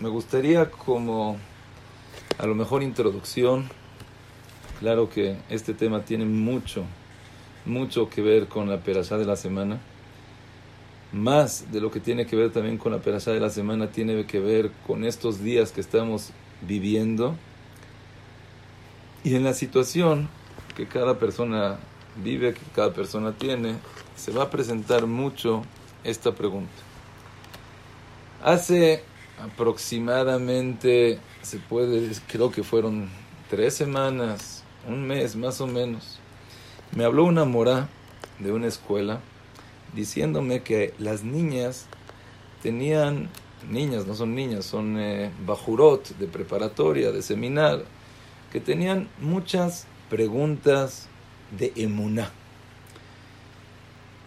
me gustaría como a lo mejor introducción, claro que este tema tiene mucho, mucho que ver con la perashá de la semana, más de lo que tiene que ver también con la perashá de la semana tiene que ver con estos días que estamos viviendo. Y en la situación que cada persona vive, que cada persona tiene, se va a presentar mucho esta pregunta. Hace aproximadamente, se puede, creo que fueron tres semanas, un mes más o menos, me habló una mora de una escuela diciéndome que las niñas tenían, niñas, no son niñas, son eh, bajurot de preparatoria, de seminar, que tenían muchas preguntas de emuná.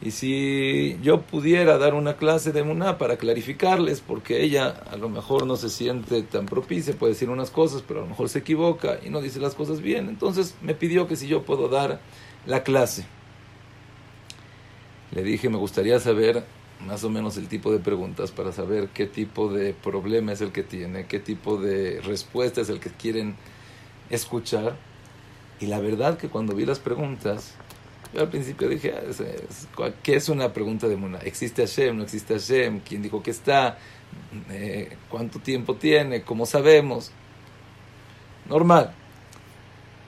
Y si yo pudiera dar una clase de Muná para clarificarles, porque ella a lo mejor no se siente tan propicia, puede decir unas cosas, pero a lo mejor se equivoca y no dice las cosas bien, entonces me pidió que si yo puedo dar la clase. Le dije, me gustaría saber más o menos el tipo de preguntas para saber qué tipo de problema es el que tiene, qué tipo de respuesta es el que quieren escuchar. Y la verdad que cuando vi las preguntas, yo al principio dije, ah, ¿qué es una pregunta de Muna? ¿Existe Hashem? ¿No existe Hashem? ¿Quién dijo que está? Eh, ¿Cuánto tiempo tiene? ¿Cómo sabemos? Normal.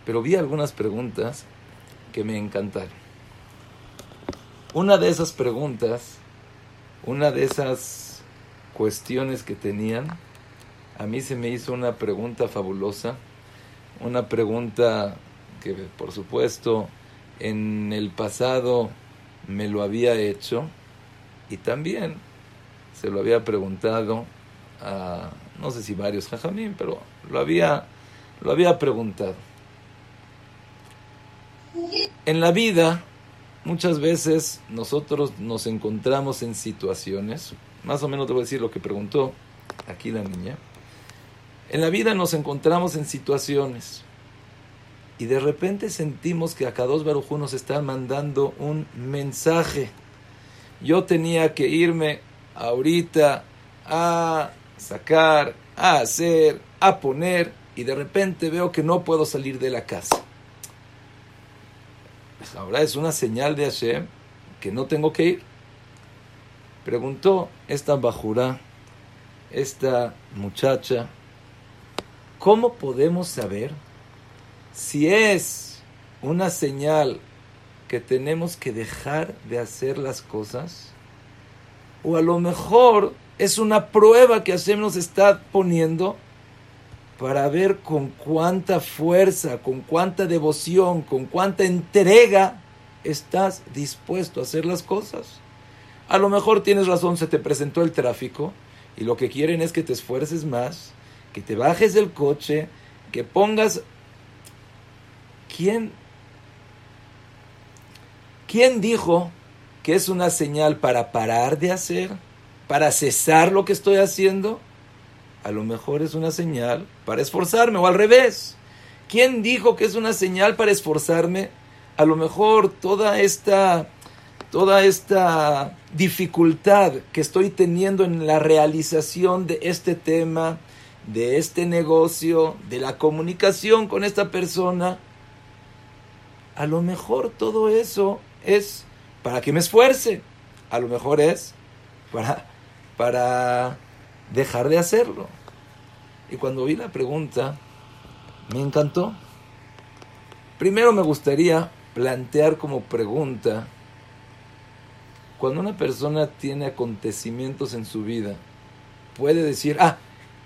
Pero vi algunas preguntas que me encantaron. Una de esas preguntas, una de esas cuestiones que tenían, a mí se me hizo una pregunta fabulosa, una pregunta que por supuesto en el pasado me lo había hecho y también se lo había preguntado a, no sé si varios jajamín, pero lo había, lo había preguntado. En la vida, muchas veces nosotros nos encontramos en situaciones, más o menos te voy a decir lo que preguntó aquí la niña. En la vida nos encontramos en situaciones y de repente sentimos que Akados Barujú nos está mandando un mensaje. Yo tenía que irme ahorita a sacar, a hacer, a poner, y de repente veo que no puedo salir de la casa. Pues ahora es una señal de Hashem que no tengo que ir. Preguntó esta bajura, esta muchacha, ¿cómo podemos saber? Si es una señal que tenemos que dejar de hacer las cosas, o a lo mejor es una prueba que Hashem nos está poniendo para ver con cuánta fuerza, con cuánta devoción, con cuánta entrega estás dispuesto a hacer las cosas. A lo mejor tienes razón, se te presentó el tráfico y lo que quieren es que te esfuerces más, que te bajes del coche, que pongas ¿Quién, ¿Quién dijo que es una señal para parar de hacer? ¿Para cesar lo que estoy haciendo? A lo mejor es una señal para esforzarme o al revés. ¿Quién dijo que es una señal para esforzarme? A lo mejor toda esta toda esta dificultad que estoy teniendo en la realización de este tema, de este negocio, de la comunicación con esta persona, a lo mejor todo eso es para que me esfuerce. A lo mejor es para, para dejar de hacerlo. Y cuando vi la pregunta, me encantó. Primero me gustaría plantear como pregunta, cuando una persona tiene acontecimientos en su vida, puede decir, ah,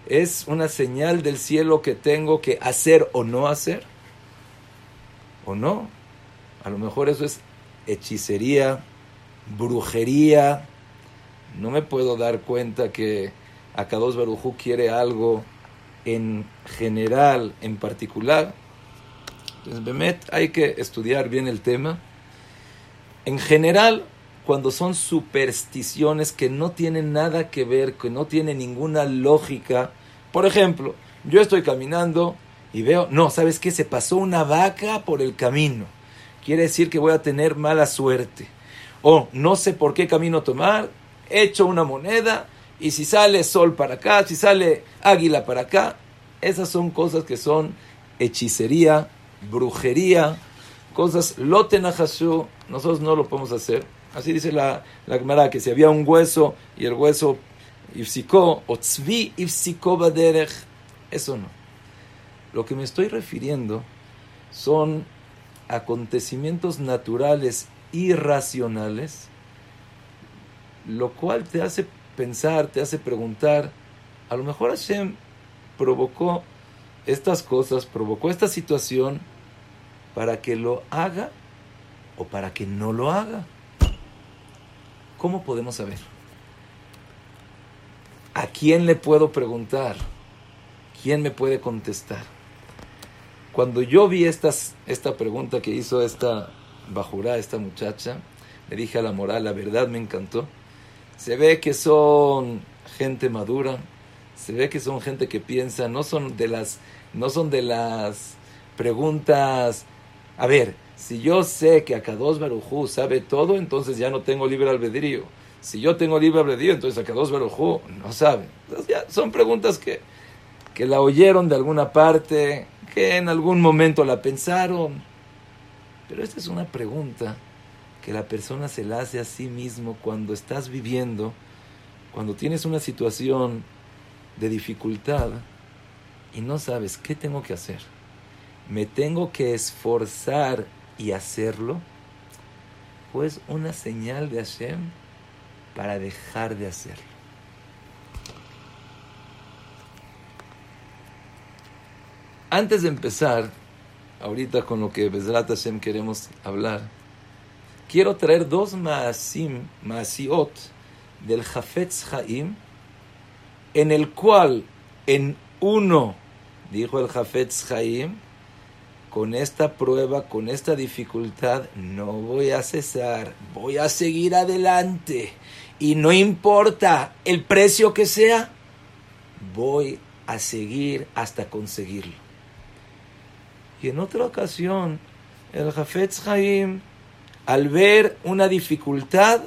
es una señal del cielo que tengo que hacer o no hacer, o no. A lo mejor eso es hechicería, brujería. No me puedo dar cuenta que Akados Barujú quiere algo en general, en particular. Entonces, Bemet, hay que estudiar bien el tema. En general, cuando son supersticiones que no tienen nada que ver, que no tienen ninguna lógica. Por ejemplo, yo estoy caminando y veo, no, ¿sabes qué? Se pasó una vaca por el camino quiere decir que voy a tener mala suerte. O no sé por qué camino tomar, echo una moneda y si sale sol para acá, si sale águila para acá, esas son cosas que son hechicería, brujería, cosas lotenajashu, nosotros no lo podemos hacer. Así dice la, la Gemara, que si había un hueso y el hueso ifsikó, o tzvi ifsikó baderech, eso no. Lo que me estoy refiriendo son acontecimientos naturales irracionales, lo cual te hace pensar, te hace preguntar, a lo mejor Hashem provocó estas cosas, provocó esta situación para que lo haga o para que no lo haga. ¿Cómo podemos saber? ¿A quién le puedo preguntar? ¿Quién me puede contestar? Cuando yo vi estas, esta pregunta que hizo esta bajurá, esta muchacha, le dije a la moral, la verdad me encantó. Se ve que son gente madura, se ve que son gente que piensa, no son de las, no son de las preguntas. A ver, si yo sé que Akados Barujú sabe todo, entonces ya no tengo libre albedrío. Si yo tengo libre albedrío, entonces Akados Barujú no sabe. ya son preguntas que, que la oyeron de alguna parte, que en algún momento la pensaron. Pero esta es una pregunta que la persona se la hace a sí mismo cuando estás viviendo, cuando tienes una situación de dificultad y no sabes qué tengo que hacer. ¿Me tengo que esforzar y hacerlo? Pues una señal de Hashem para dejar de hacerlo. Antes de empezar, ahorita con lo que Bezrat Hashem queremos hablar, quiero traer dos maasim, maasiot del Jafetz Haim, en el cual en uno, dijo el Jafetz Haim, con esta prueba, con esta dificultad, no voy a cesar, voy a seguir adelante. Y no importa el precio que sea, voy a seguir hasta conseguirlo. Y en otra ocasión, el Jafetz Haim al ver una dificultad,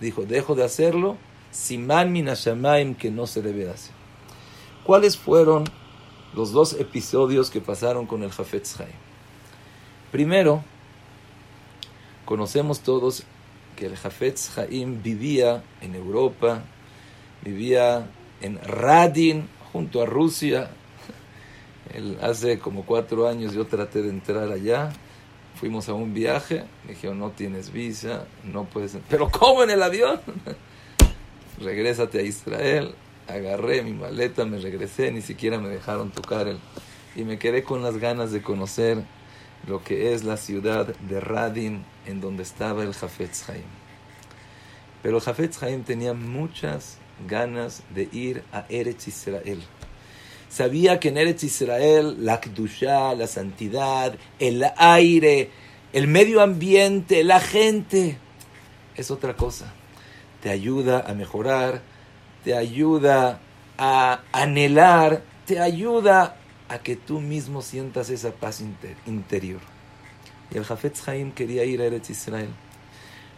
dijo, dejo de hacerlo, siman minashamaim que no se debe hacer. ¿Cuáles fueron los dos episodios que pasaron con el Jafetz Haim? Primero, conocemos todos que el Jafetz Haim vivía en Europa, vivía en Radin, junto a Rusia. Hace como cuatro años yo traté de entrar allá, Fuimos a un viaje, me dijeron, no tienes visa, no puedes... Pero ¿cómo en el avión? Regrésate a Israel. Agarré mi maleta, me regresé, ni siquiera me dejaron tocar el... Y me quedé con las ganas de conocer lo que es la ciudad de Radin, en donde estaba el Jafetz Haim. Pero el Jafetz tenía muchas ganas de ir a Eretz Israel sabía que en Eretz Israel la Kdusha, la santidad, el aire, el medio ambiente, la gente, es otra cosa. Te ayuda a mejorar, te ayuda a anhelar, te ayuda a que tú mismo sientas esa paz interior. Y el Jafetz Haim quería ir a Eretz Israel.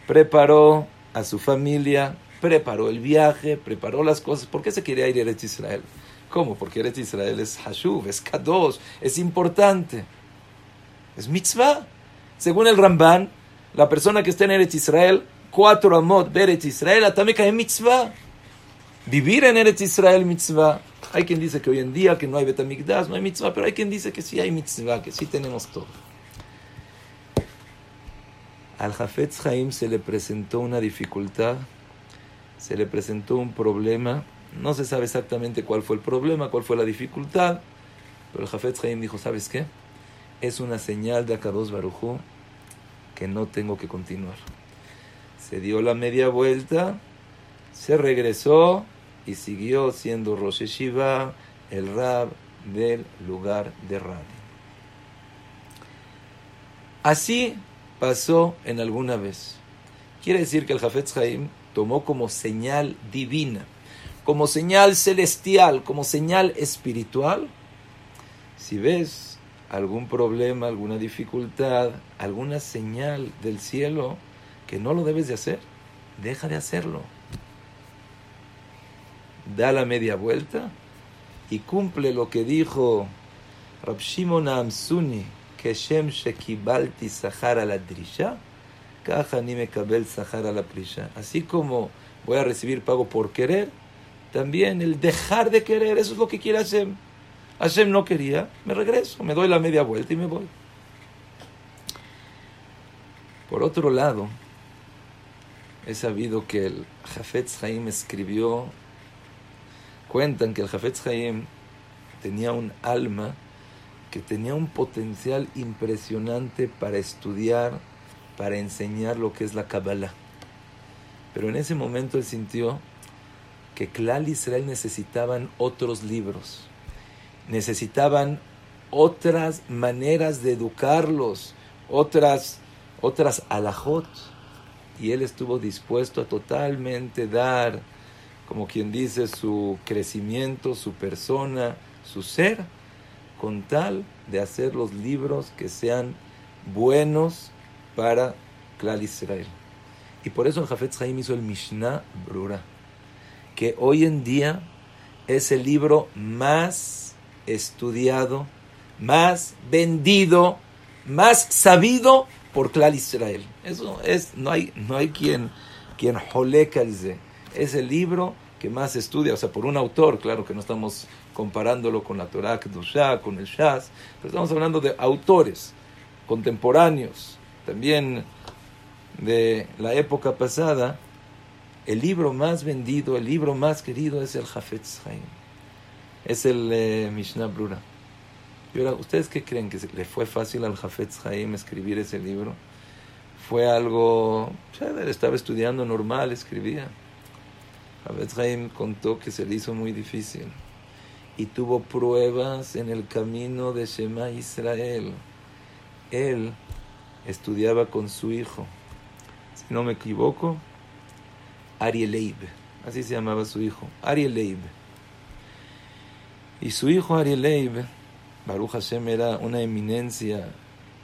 Preparó a su familia, preparó el viaje, preparó las cosas. ¿Por qué se quería ir a Eretz Israel? ¿Cómo? Porque Eretz Israel es Hashuv, es Kadosh, es importante. Es mitzvah. Según el Ramban, la persona que está en Eretz Israel, cuatro amot de Israel, también cae mitzvah. Vivir en Eretz Israel mitzvah. Hay quien dice que hoy en día que no hay Betamigdash, no hay mitzvah, pero hay quien dice que sí hay mitzvah, que sí tenemos todo. Al Jafetz Haim se le presentó una dificultad, se le presentó un problema no se sabe exactamente cuál fue el problema, cuál fue la dificultad, pero el Jafet Haim dijo, ¿sabes qué? Es una señal de Akados Barujú que no tengo que continuar. Se dio la media vuelta, se regresó y siguió siendo Rosh Shiva, el Rab del lugar de Radi. Así pasó en alguna vez. Quiere decir que el Jafetz Haim tomó como señal divina como señal celestial, como señal espiritual, si ves algún problema, alguna dificultad, alguna señal del cielo que no lo debes de hacer, deja de hacerlo. da la media vuelta y cumple lo que dijo Rab Shimon Amsuni, que Shem Shekibalti Sahara la Drisha, Kaja ni kabel Sahara la Prisha. Así como voy a recibir pago por querer, también el dejar de querer, eso es lo que quiere Hashem. Hashem no quería, me regreso, me doy la media vuelta y me voy. Por otro lado, he sabido que el Jafetz Haim escribió, cuentan que el Jafetz Haim tenía un alma que tenía un potencial impresionante para estudiar, para enseñar lo que es la Kabbalah. Pero en ese momento él sintió que Klal Israel necesitaban otros libros, necesitaban otras maneras de educarlos, otras, otras alajot. Y él estuvo dispuesto a totalmente dar, como quien dice, su crecimiento, su persona, su ser, con tal de hacer los libros que sean buenos para Klal Israel. Y por eso el Jafetz Haim hizo el Mishnah Brura, que hoy en día es el libro más estudiado, más vendido, más sabido por Klal Israel. Eso es, no hay, no hay quien, quien Es el libro que más estudia, o sea, por un autor, claro que no estamos comparándolo con la Torah con el Shas, pero estamos hablando de autores contemporáneos, también de la época pasada, el libro más vendido, el libro más querido es el Jafetz Haim, es el eh, Mishnah Brura. ¿ustedes qué creen? ¿Que le fue fácil al Jafetz Haim escribir ese libro? Fue algo, él estaba estudiando normal, escribía. Jafetz Haim contó que se le hizo muy difícil y tuvo pruebas en el camino de Shema Israel. Él estudiaba con su hijo, si no me equivoco, Ariel así se llamaba su hijo, Ariel Y su hijo Ariel Baruch Hashem era una eminencia,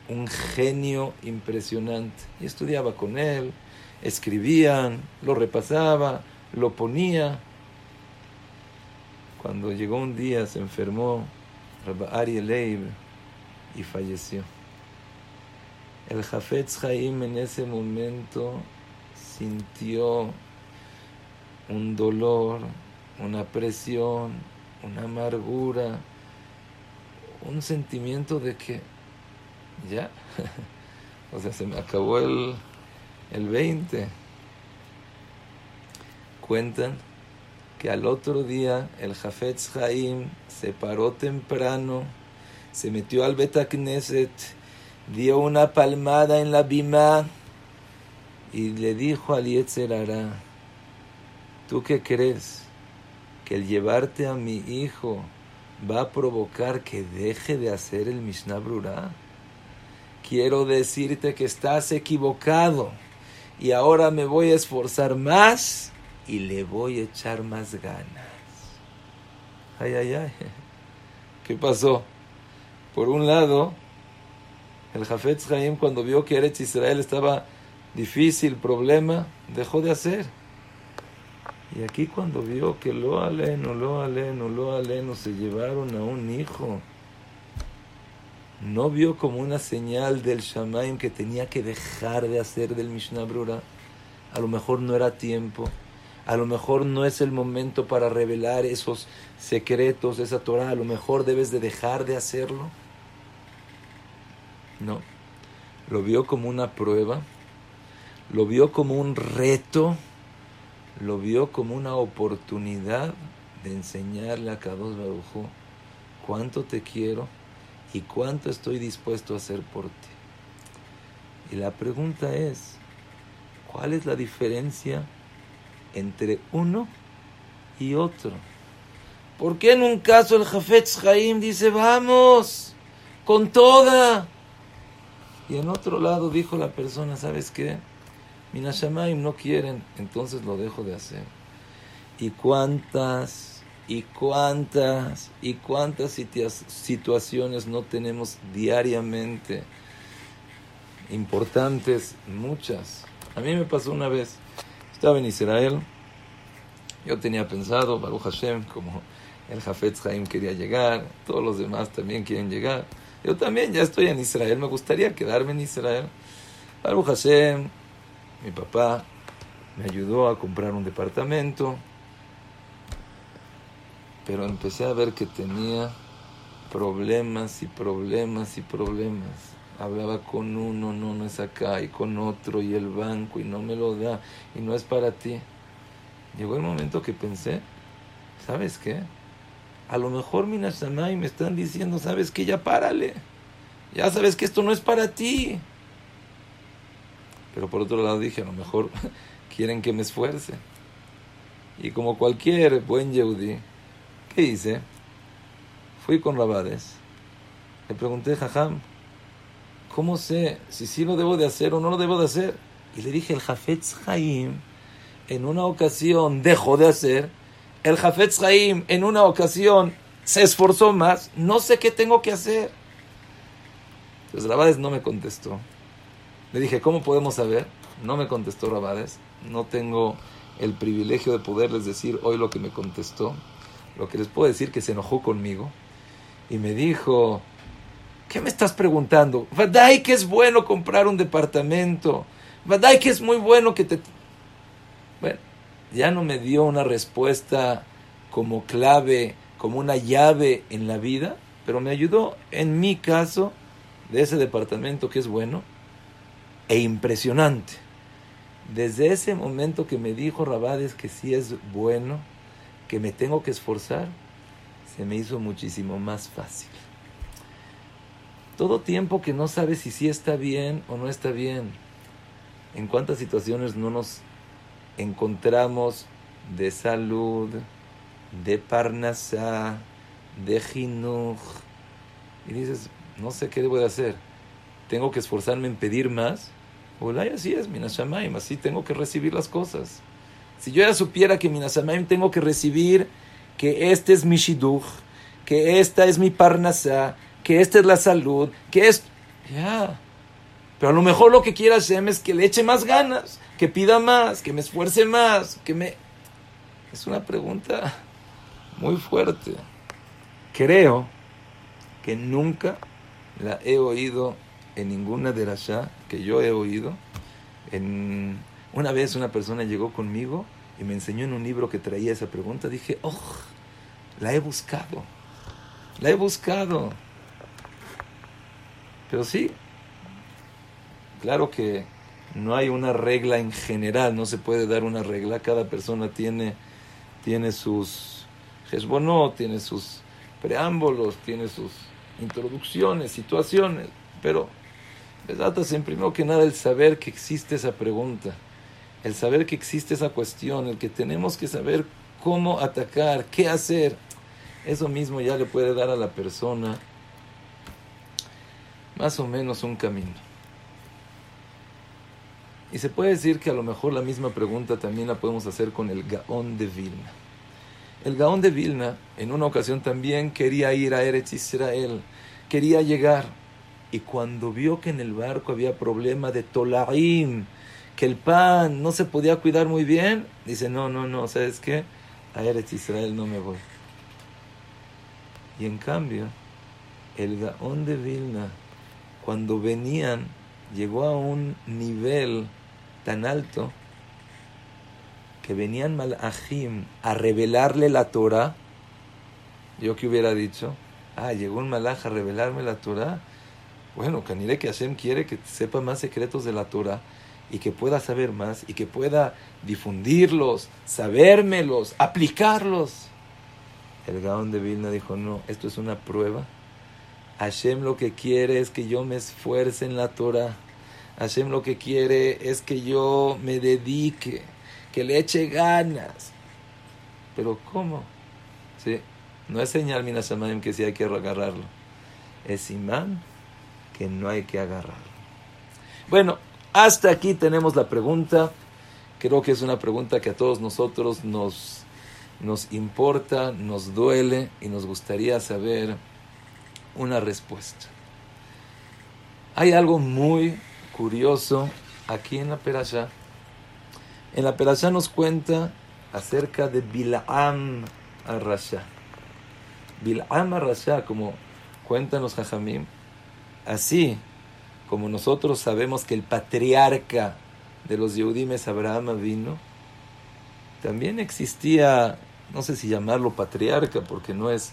un genio impresionante. Y estudiaba con él, escribían, lo repasaba, lo ponía cuando llegó un día, se enfermó Rabbi Leib y falleció. El Jafetz Haim en ese momento sintió un dolor, una presión, una amargura, un sentimiento de que ya, o sea, se me acabó el, el 20. Cuentan que al otro día el Jafetz Haim se paró temprano, se metió al Betacneset, dio una palmada en la bima y le dijo al Yetzerara, ¿tú qué crees? Que el llevarte a mi hijo va a provocar que deje de hacer el Mishnah Brura? Quiero decirte que estás equivocado y ahora me voy a esforzar más y le voy a echar más ganas. Ay, ay, ay. ¿Qué pasó? Por un lado, el Jafetz Haim cuando vio que Eretz Israel estaba difícil, problema, dejó de hacer. Y aquí cuando vio que lo aleno, lo aleno, lo aleno se llevaron a un hijo, no vio como una señal del Shamaim que tenía que dejar de hacer del Mishnah Brura. A lo mejor no era tiempo a lo mejor no es el momento para revelar esos secretos esa Torah. A lo mejor debes de dejar de hacerlo. No. Lo vio como una prueba. Lo vio como un reto. Lo vio como una oportunidad de enseñarle a Kadosh Baruj cuánto te quiero y cuánto estoy dispuesto a hacer por ti. Y la pregunta es, ¿cuál es la diferencia? entre uno y otro. ¿Por qué en un caso el Jafetz Haim dice, vamos, con toda? Y en otro lado dijo la persona, ¿sabes qué? Minashamaim no quieren, entonces lo dejo de hacer. ¿Y cuántas, y cuántas, y cuántas situaciones no tenemos diariamente? Importantes, muchas. A mí me pasó una vez estaba en Israel Yo tenía pensado, Baruch Hashem, como el Jafetz Haim quería llegar, todos los demás también quieren llegar. Yo también ya estoy en Israel, me gustaría quedarme en Israel. Baruch Hashem, mi papá me ayudó a comprar un departamento, pero empecé a ver que tenía problemas y problemas y problemas. Hablaba con uno, no, no es acá, y con otro, y el banco, y no me lo da, y no es para ti. Llegó el momento que pensé, ¿sabes qué? A lo mejor Minashamay me están diciendo, ¿sabes qué? Ya párale. Ya sabes que esto no es para ti. Pero por otro lado dije, a lo mejor quieren que me esfuerce. Y como cualquier buen Yehudi, ¿qué hice? Fui con Rabades. Le pregunté, Jajam, ¿cómo sé si sí lo debo de hacer o no lo debo de hacer? Y le dije, el Jafetz Haim en una ocasión dejó de hacer, el Jafetz Haim en una ocasión se esforzó más, no sé qué tengo que hacer. Entonces Rabades no me contestó. Le dije, ¿cómo podemos saber? No me contestó Rabades. No tengo el privilegio de poderles decir hoy lo que me contestó. Lo que les puedo decir que se enojó conmigo y me dijo, ¿qué me estás preguntando? Vadai que es bueno comprar un departamento. Vadai que es muy bueno que te... Bueno, ya no me dio una respuesta como clave, como una llave en la vida, pero me ayudó en mi caso de ese departamento que es bueno e impresionante. Desde ese momento que me dijo Rabades que sí es bueno, que me tengo que esforzar, se me hizo muchísimo más fácil. Todo tiempo que no sabes si sí está bien o no está bien. En cuántas situaciones no nos encontramos de salud, de parnasá, de jinuj, y dices, no sé qué debo de hacer. Tengo que esforzarme en pedir más. Hola, así es, Minashamaim, así tengo que recibir las cosas. Si yo ya supiera que Minashamaim tengo que recibir que este es mi shidduch, que esta es mi parnasá, que esta es la salud, que es... Ya. Pero a lo mejor lo que quiera Hashem es que le eche más ganas, que pida más, que me esfuerce más, que me... Es una pregunta muy fuerte. Creo que nunca la he oído en ninguna de las que yo he oído. En... Una vez una persona llegó conmigo y me enseñó en un libro que traía esa pregunta. Dije, oh, la he buscado. La he buscado. Pero sí, claro que no hay una regla en general, no se puede dar una regla. Cada persona tiene, tiene sus no tiene sus preámbulos, tiene sus introducciones, situaciones. Pero, en primero que nada, el saber que existe esa pregunta, el saber que existe esa cuestión, el que tenemos que saber cómo atacar, qué hacer. Eso mismo ya le puede dar a la persona más o menos un camino. Y se puede decir que a lo mejor la misma pregunta también la podemos hacer con el Gaón de Vilna. El Gaón de Vilna en una ocasión también quería ir a Eretz Israel, quería llegar. Y cuando vio que en el barco había problema de Tolaim, que el pan no se podía cuidar muy bien, dice, no, no, no, ¿sabes qué? A Eretz Israel no me voy. Y en cambio, el Gaón de Vilna, cuando venían, llegó a un nivel tan alto que venían malajim a revelarle la Torah. Yo que hubiera dicho, ah, llegó un malaj a revelarme la Torah. Bueno, Canire que Hashem quiere que sepa más secretos de la Torah y que pueda saber más y que pueda difundirlos, sabérmelos, aplicarlos. El Gaón de Vilna dijo, no, esto es una prueba. Hashem lo que quiere es que yo me esfuerce en la Torah. Hashem lo que quiere es que yo me dedique, que le eche ganas. Pero ¿cómo? ¿Sí? No es señal, Minasamayim, que sí hay que agarrarlo. Es imán que no hay que agarrarlo. Bueno, hasta aquí tenemos la pregunta. Creo que es una pregunta que a todos nosotros nos nos importa, nos duele y nos gustaría saber una respuesta. Hay algo muy curioso aquí en la Perashá. En la Perashá nos cuenta acerca de Bilaam Arrasha. Bilaam Arrasha, como cuentan los Jajamim, así como nosotros sabemos que el patriarca de los Yehudim es Abraham vino, también existía, no sé si llamarlo patriarca, porque no es,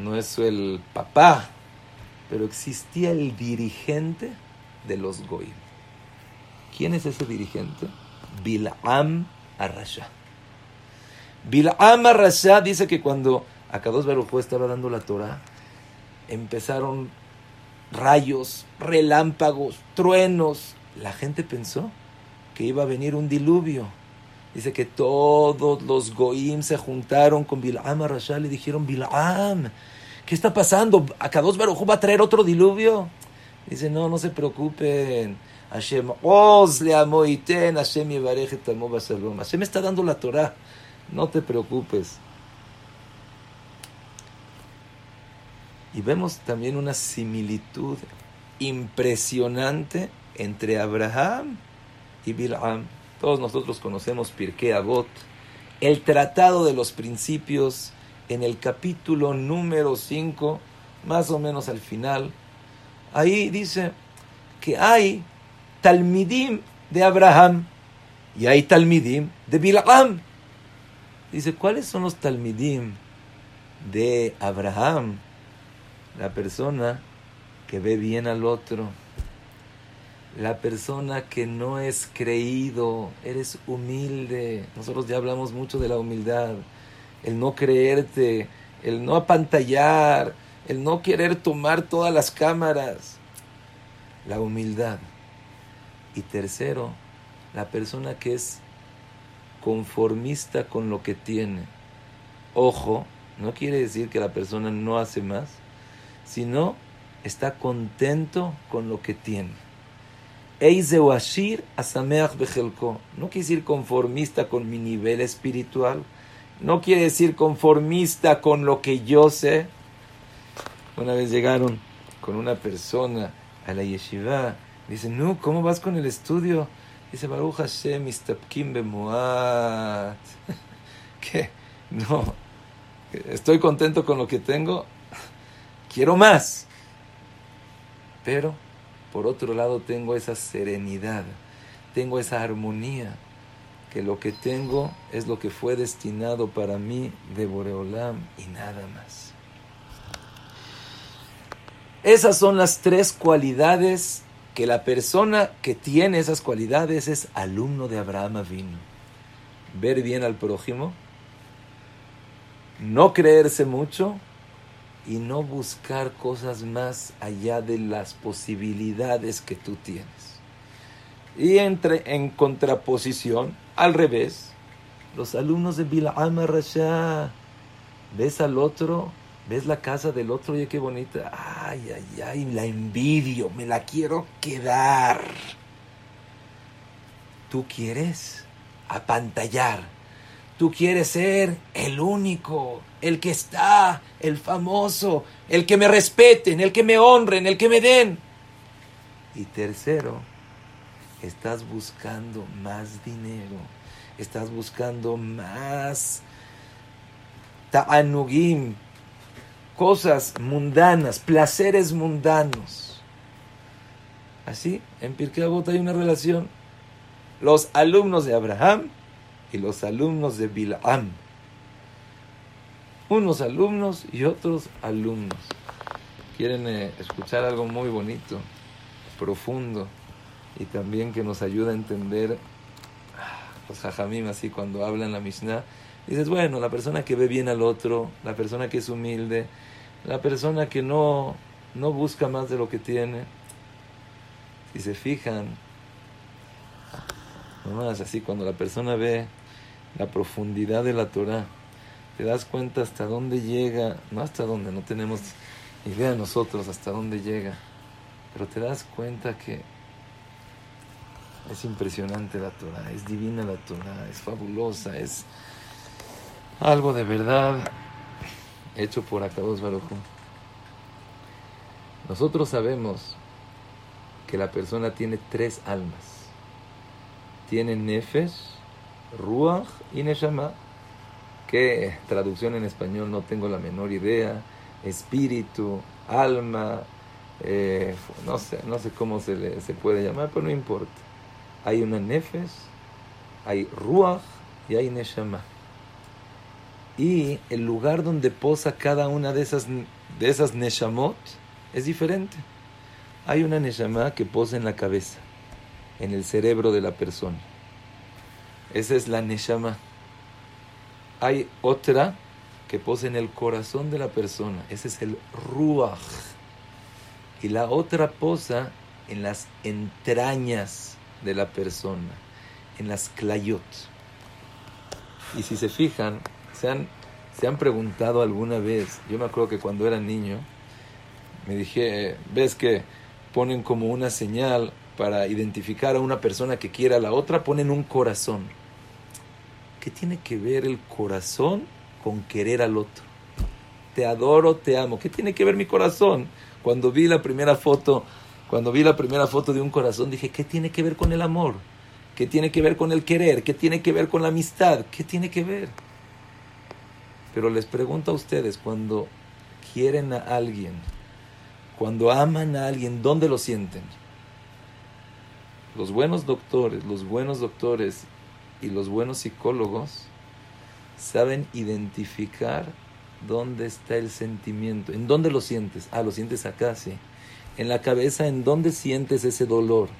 no es el papá, pero existía el dirigente de los Goim. ¿Quién es ese dirigente? Bilaam Arrasha. Bilaam Arrasha dice que cuando Akados Baruj estaba dando la Torah, empezaron rayos, relámpagos, truenos. La gente pensó que iba a venir un diluvio. Dice que todos los goim se juntaron con Bilaam a y dijeron, Bilaam, ¿qué está pasando? ¿Akados Baruj va a traer otro diluvio? Dice, no, no se preocupen. Hashem os le amoiten, Hashem Hashem está dando la Torah. No te preocupes. Y vemos también una similitud impresionante entre Abraham y Bilam. Todos nosotros conocemos Pirkei Avot, el tratado de los principios en el capítulo número 5, más o menos al final. Ahí dice que hay talmidim de Abraham y hay talmidim de Bilam. Dice, ¿cuáles son los talmidim de Abraham? La persona que ve bien al otro. La persona que no es creído. Eres humilde. Nosotros ya hablamos mucho de la humildad. El no creerte. El no apantallar. El no querer tomar todas las cámaras. La humildad. Y tercero, la persona que es conformista con lo que tiene. Ojo, no quiere decir que la persona no hace más sino está contento con lo que tiene. No quiere decir conformista con mi nivel espiritual. No quiere decir conformista con lo que yo sé. Una vez llegaron con una persona a la yeshiva. Dicen, no, ¿cómo vas con el estudio? Dice, Baruch Hashem, istapkim bemuat. ¿Qué? No. Estoy contento con lo que tengo quiero más. Pero, por otro lado, tengo esa serenidad, tengo esa armonía, que lo que tengo es lo que fue destinado para mí de Boreolam y nada más. Esas son las tres cualidades que la persona que tiene esas cualidades es alumno de Abraham Avino. Ver bien al prójimo, no creerse mucho y no buscar cosas más allá de las posibilidades que tú tienes. Y entre en contraposición, al revés, los alumnos de Bil'am Rasha, ves al otro, ves la casa del otro, oye qué bonita, ay, ay, ay, la envidio, me la quiero quedar. Tú quieres apantallar Tú quieres ser el único, el que está, el famoso, el que me respeten, el que me honren, el que me den. Y tercero, estás buscando más dinero, estás buscando más ta'anugim, cosas mundanas, placeres mundanos. Así, en Pirkei hay una relación. Los alumnos de Abraham y los alumnos de Bilam. Unos alumnos y otros alumnos. Quieren eh, escuchar algo muy bonito, profundo y también que nos ayuda a entender ah, los hajamim así cuando hablan la Mishnah. Dices, bueno, la persona que ve bien al otro, la persona que es humilde, la persona que no, no busca más de lo que tiene. Si se fijan, nomás así cuando la persona ve la profundidad de la Torah, te das cuenta hasta dónde llega, no hasta dónde, no tenemos idea nosotros hasta dónde llega, pero te das cuenta que es impresionante la Torah, es divina la Torah, es fabulosa, es algo de verdad hecho por Akados Baruj Nosotros sabemos que la persona tiene tres almas. Tiene Nefesh, Ruach y Neshama. ¿Qué traducción en español? No tengo la menor idea. Espíritu, alma, eh, no, sé, no sé cómo se, le, se puede llamar, pero no importa. Hay una Nefesh, hay Ruach y hay Neshama. Y el lugar donde posa cada una de esas, de esas Neshamot es diferente. Hay una Neshama que posa en la cabeza, en el cerebro de la persona. Esa es la Neshama. Hay otra que posa en el corazón de la persona. Ese es el Ruach. Y la otra posa en las entrañas de la persona, en las clayot. Y si se fijan, se han, se han preguntado alguna vez, yo me acuerdo que cuando era niño, me dije, ves que ponen como una señal para identificar a una persona que quiere a la otra, ponen un corazón. ¿Qué tiene que ver el corazón con querer al otro? Te adoro, te amo. ¿Qué tiene que ver mi corazón? Cuando vi la primera foto, cuando vi la primera foto de un corazón, dije, ¿qué tiene que ver con el amor? ¿Qué tiene que ver con el querer? ¿Qué tiene que ver con la amistad? ¿Qué tiene que ver? Pero les pregunto a ustedes, cuando quieren a alguien, cuando aman a alguien, ¿dónde lo sienten? Los buenos doctores, los buenos doctores y los buenos psicólogos saben identificar dónde está el sentimiento. ¿En dónde lo sientes? Ah, lo sientes acá, sí. En la cabeza, ¿en dónde sientes ese dolor?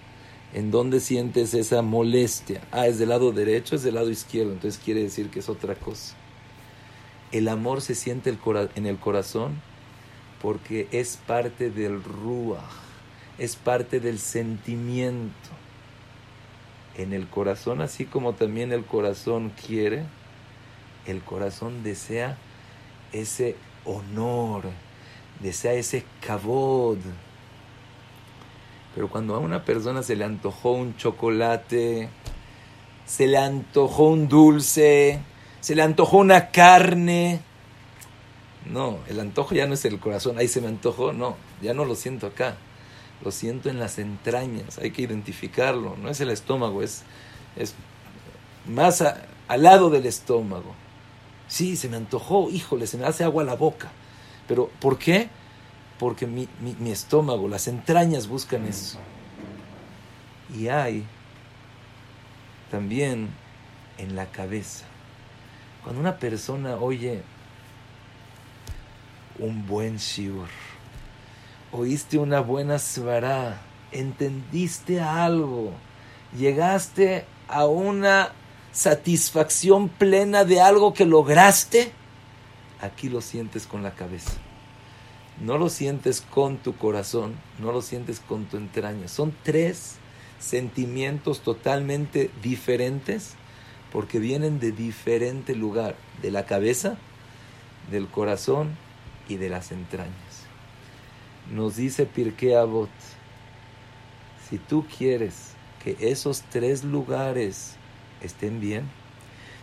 ¿En dónde sientes esa molestia? Ah, es del lado derecho, es del lado izquierdo, entonces quiere decir que es otra cosa. El amor se siente en el corazón porque es parte del ruach, es parte del sentimiento. En el corazón, así como también el corazón quiere, el corazón desea ese honor, desea ese kabod. Pero cuando a una persona se le antojó un chocolate, se le antojó un dulce, se le antojó una carne, no, el antojo ya no es el corazón, ahí se me antojó, no, ya no lo siento acá, lo siento en las entrañas, hay que identificarlo, no es el estómago, es, es más al lado del estómago. Sí, se me antojó, híjole, se me hace agua la boca. Pero, ¿por qué? Porque mi, mi, mi estómago, las entrañas buscan eso. Y hay también en la cabeza. Cuando una persona oye un buen shiur. Oíste una buena svará, entendiste algo, llegaste a una satisfacción plena de algo que lograste, aquí lo sientes con la cabeza. No lo sientes con tu corazón, no lo sientes con tu entraña. Son tres sentimientos totalmente diferentes porque vienen de diferente lugar, de la cabeza, del corazón y de las entrañas. Nos dice Pirkei Avot, si tú quieres que esos tres lugares estén bien,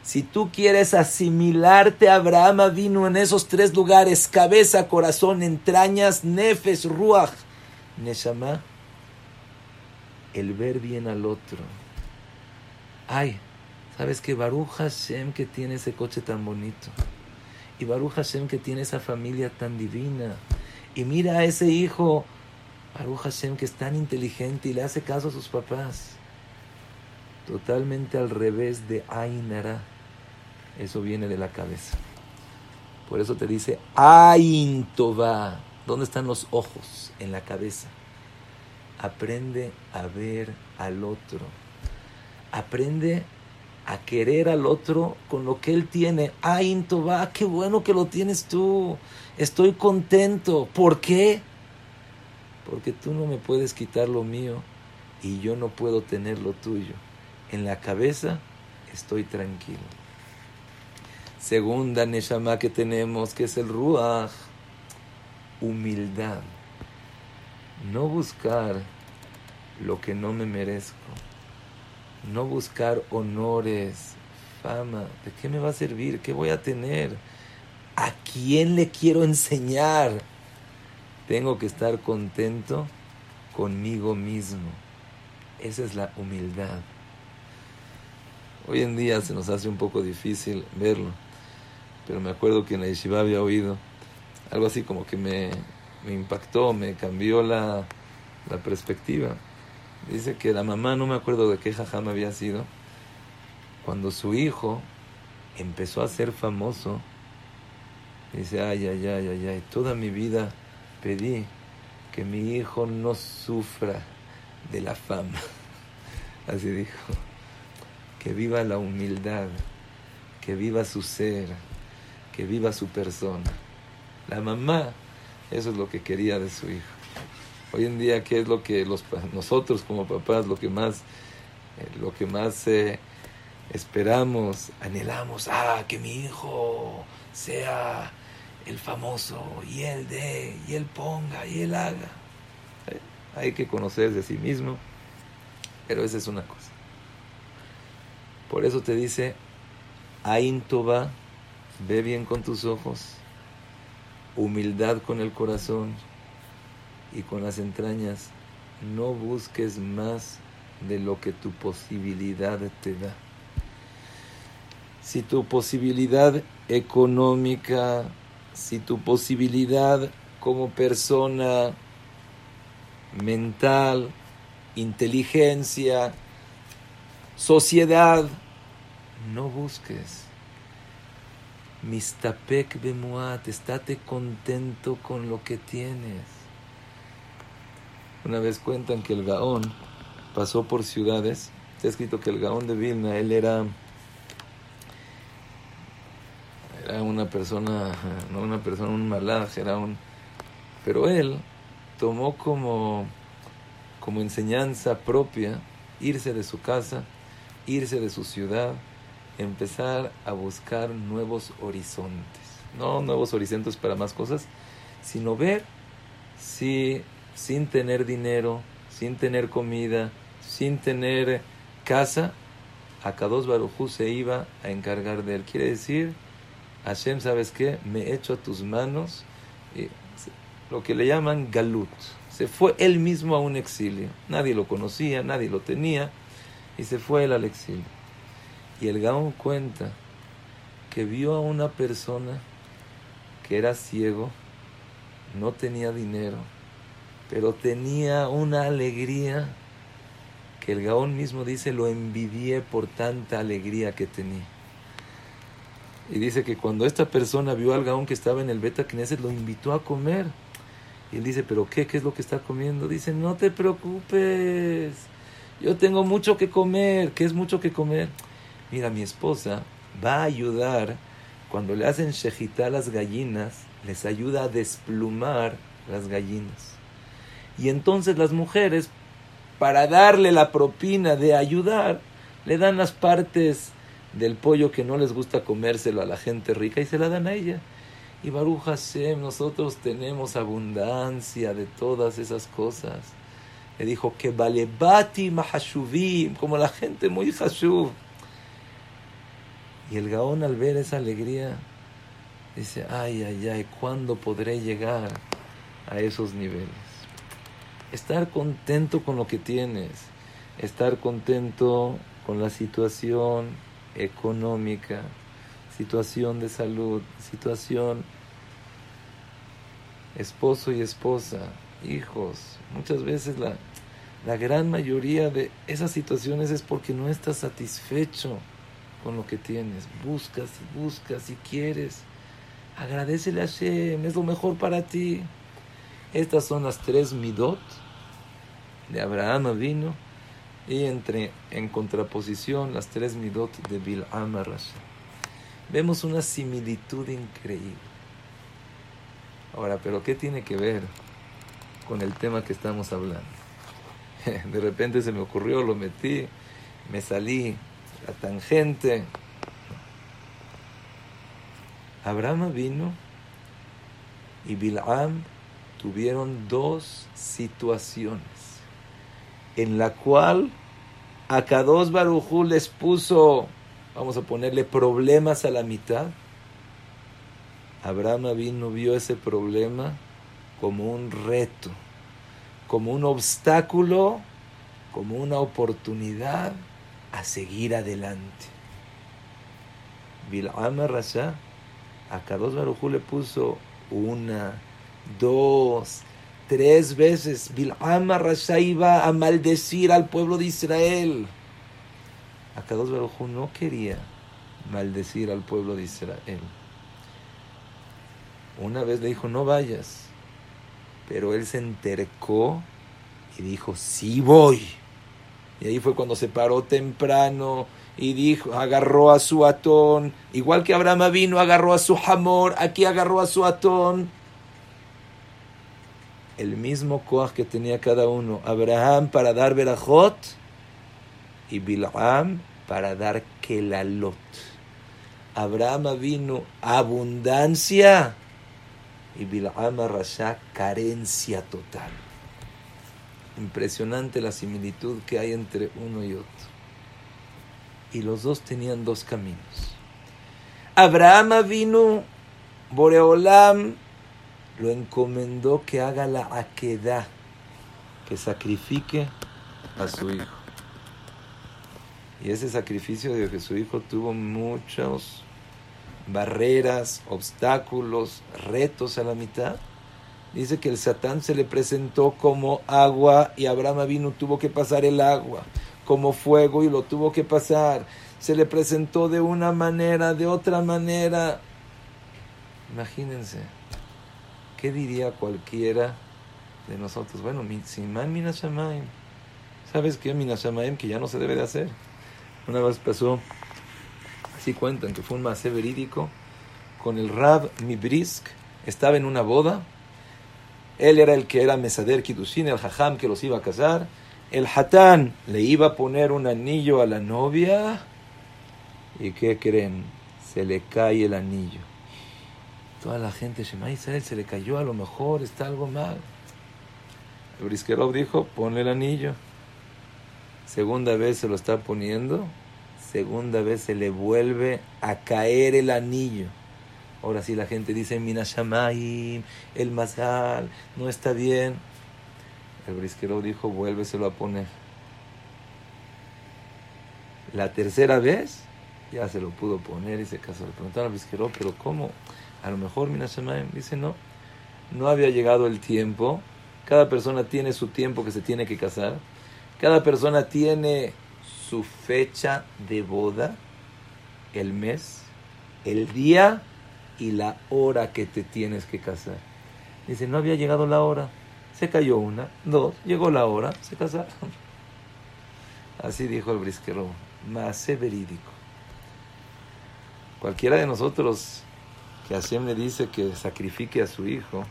si tú quieres asimilarte a Abraham vino en esos tres lugares, cabeza, corazón, entrañas, nefes, ruach, neshama, el ver bien al otro. Ay, ¿sabes que Baruch Hashem que tiene ese coche tan bonito? Y Baruch Hashem que tiene esa familia tan divina. Y mira a ese hijo, Baruch Hashem que es tan inteligente y le hace caso a sus papás. Totalmente al revés de Ainara. Eso viene de la cabeza. Por eso te dice Ain ¿Dónde están los ojos? En la cabeza. Aprende a ver al otro. Aprende a querer al otro con lo que él tiene. Ay, va qué bueno que lo tienes tú. Estoy contento. ¿Por qué? Porque tú no me puedes quitar lo mío y yo no puedo tener lo tuyo. En la cabeza estoy tranquilo. Segunda Neshama que tenemos, que es el Ruach, humildad. No buscar lo que no me merezco no buscar honores, fama. ¿De qué me va a servir? ¿Qué voy a tener? ¿A quién le quiero enseñar? Tengo que estar contento conmigo mismo. Esa es la humildad. Hoy en día se nos hace un poco difícil verlo, pero me acuerdo que en la yeshiva había oído algo así como que me, impactó, me cambió la, la, perspectiva. Dice que la mamá, no me acuerdo de qué jajama había sido, cuando su hijo empezó a ser famoso, dice, ay, ay, ay, ay, ay, toda mi vida pedí que mi hijo no sufra de la fama. Así dijo, que viva la humildad, que viva su ser, que viva su persona. La mamá, eso es lo que quería de su hijo. Hoy en día, ¿qué es lo que los, nosotros como papás, lo que más, eh, lo que más eh, esperamos, anhelamos? Ah, que mi hijo sea el famoso y él dé, y él ponga, y él haga. Eh, hay que conocerse a sí mismo, pero esa es una cosa. Por eso te dice, Ain Toba, ve bien con tus ojos, humildad con el corazón y con las entrañas, no busques más de lo que tu posibilidad te da. Si tu posibilidad económica, si tu posibilidad como persona mental, inteligencia, sociedad, no busques Mistapek bemuat, estate contento con lo que tienes. Una vez cuentan que el Gaón pasó por ciudades. Está escrito que el Gaón de Vilna, él era, una persona, no una persona, un malaj, era un... Pero él tomó como, como enseñanza propia irse de su casa, irse de su ciudad, empezar a buscar nuevos horizontes. No nuevos horizontes para más cosas, sino ver si sin tener dinero, sin tener comida, sin tener casa, Akados Barujú se iba a encargar de él. Quiere decir, Hashem, ¿sabes qué? Me echo a tus manos, y lo que le llaman galut. Se fue él mismo a un exilio. Nadie lo conocía, nadie lo tenía, y se fue él al exilio. Y el Gaón cuenta que vio a una persona que era ciego, no tenía dinero, pero tenía una alegría que el Gaón mismo dice lo envidié por tanta alegría que tenía. Y dice que cuando esta persona vio al Gaón que estaba en el Beta Knesset, lo invitó a comer. Y él dice, ¿pero qué? ¿Qué es lo que está comiendo? Dice, no te preocupes, yo tengo mucho que comer. ¿Qué es mucho que comer? mira, mi esposa va a ayudar, cuando le hacen shejitá a las gallinas, les ayuda a desplumar las gallinas. Y entonces las mujeres, para darle la propina de ayudar, le dan las partes del pollo que no les gusta comérselo a la gente rica y se la dan a ella. Y Baruch Hashem, nosotros tenemos abundancia de todas esas cosas. Le dijo que valebati mahashuvim, como la gente muy hashuv. Y el Gaón al ver esa alegría dice, ay, ay, ay, ¿cuándo podré llegar a esos niveles? Estar contento con lo que tienes, estar contento con la situación económica, situación de salud, situación esposo y esposa, hijos. Muchas veces la, la gran mayoría de esas situaciones es porque no estás satisfecho con lo que tienes. Buscas y buscas y quieres. Agradecele a Hashem, es lo mejor para ti. Estas son las tres midot de Abraham vino y entre en contraposición las tres midot de Bil'am Vemos una similitud increíble. Ahora, pero ¿qué tiene que ver con el tema que estamos hablando? De repente se me ocurrió, lo metí, me salí la tangente. Abraham vino y Bilam tuvieron dos situaciones en la cual Akados Barujú les puso, vamos a ponerle problemas a la mitad. Abraham vino, vio ese problema como un reto, como un obstáculo, como una oportunidad a seguir adelante. Bil'am Rasha, a Barujú le puso una, dos, tres veces. Bil'am Rasha iba a maldecir al pueblo de Israel. A Kadosh Barujú no quería maldecir al pueblo de Israel. Una vez le dijo, no vayas. Pero él se entercó y dijo, sí voy. Y ahí fue cuando se paró temprano y dijo, agarró a su atón, igual que Abraham vino, agarró a su jamor, aquí agarró a su atón. El mismo coaj que tenía cada uno, Abraham para dar verajot y Bil'am para dar kelalot. Abraham vino abundancia y Bil'am Rasha carencia total. Impresionante la similitud que hay entre uno y otro y los dos tenían dos caminos. Abraham vino, Boreolam lo encomendó que haga la aquedad, que sacrifique a su hijo. Y ese sacrificio de que su hijo tuvo muchas barreras, obstáculos, retos a la mitad. Dice que el Satán se le presentó como agua y Abraham vino, tuvo que pasar el agua como fuego y lo tuvo que pasar. Se le presentó de una manera, de otra manera. Imagínense, ¿qué diría cualquiera de nosotros? Bueno, Simán Minashamaim. ¿Sabes qué? Minashamaim que ya no se debe de hacer. Una vez pasó, así cuentan que fue un más verídico, con el Rab Mibrisk, estaba en una boda. Él era el que era Mesader Kidushin, el Jajam que los iba a casar el hatán le iba a poner un anillo a la novia y ¿qué creen? Se le cae el anillo. Toda la gente, Shema Israel, se le cayó, a lo mejor está algo mal. El Briskerov dijo, ponle el anillo. Segunda vez se lo está poniendo, segunda vez se le vuelve a caer el anillo. Ahora sí la gente dice, Minashamayim, el Mazal, no está bien. El brisquero dijo, vuélveselo a poner. La tercera vez ya se lo pudo poner y se casó. Le preguntaron al brisquero, pero ¿cómo? A lo mejor Minashamayim dice, no, no había llegado el tiempo. Cada persona tiene su tiempo que se tiene que casar. Cada persona tiene su fecha de boda, el mes, el día y la hora que te tienes que casar. Dice, no había llegado la hora. Se cayó una, dos, llegó la hora, se casaron. Así dijo el brisquero, más verídico. Cualquiera de nosotros que Hashem le dice que sacrifique a su hijo,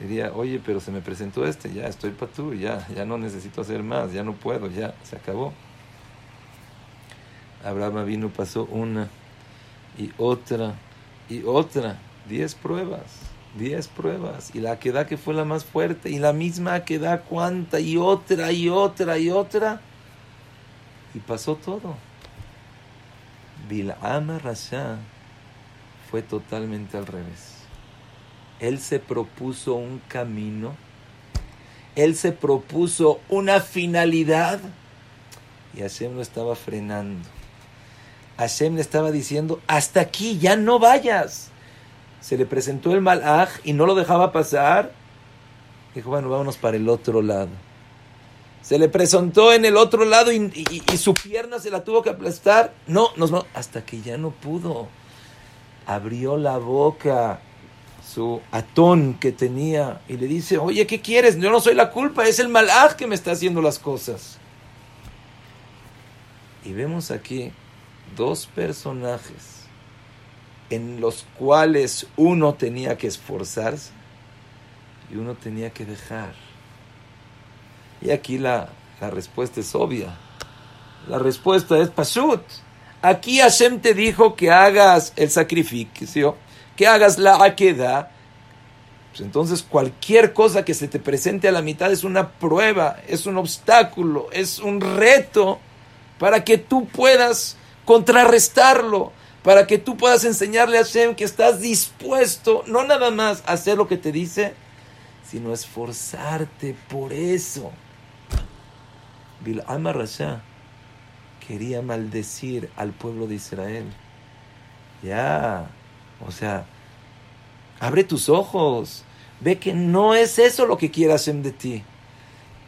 diría, oye, pero se me presentó este, ya estoy para tú, ya, ya no necesito hacer más, ya no puedo, ya se acabó. Abraham vino, pasó una y otra y otra, diez pruebas Diez pruebas. Y la queda que fue la más fuerte. Y la misma queda cuánta. Y otra, y otra, y otra. Y pasó todo. Bil'ama Rasha fue totalmente al revés. Él se propuso un camino. Él se propuso una finalidad. Y Hashem lo estaba frenando. Hashem le estaba diciendo, hasta aquí, ya no vayas se le presentó el malaj y no lo dejaba pasar, dijo, bueno, vámonos para el otro lado. Se le presentó en el otro lado y, su pierna se la tuvo que aplastar. No, nos hasta que ya no pudo. Abrió la boca su atón que tenía y le dice, oye, ¿qué quieres? Yo no soy la culpa, es el malaj que me está haciendo las cosas. Y vemos aquí dos personajes en los cuales uno tenía que esforzarse y uno tenía que dejar. Y aquí la, respuesta es obvia. La respuesta es Pashut. Aquí Hashem te dijo que hagas el sacrificio, que hagas la aqueda. Pues entonces cualquier cosa que se te presente a la mitad es una prueba, es un obstáculo, es un reto para que tú puedas contrarrestarlo para que tú puedas enseñarle a Hashem que estás dispuesto no nada más a hacer lo que te dice, sino esforzarte por eso. Bil'am Rasha quería maldecir al pueblo de Israel. Ya, o sea, abre tus ojos, ve que no es eso lo que quiere hacer de ti.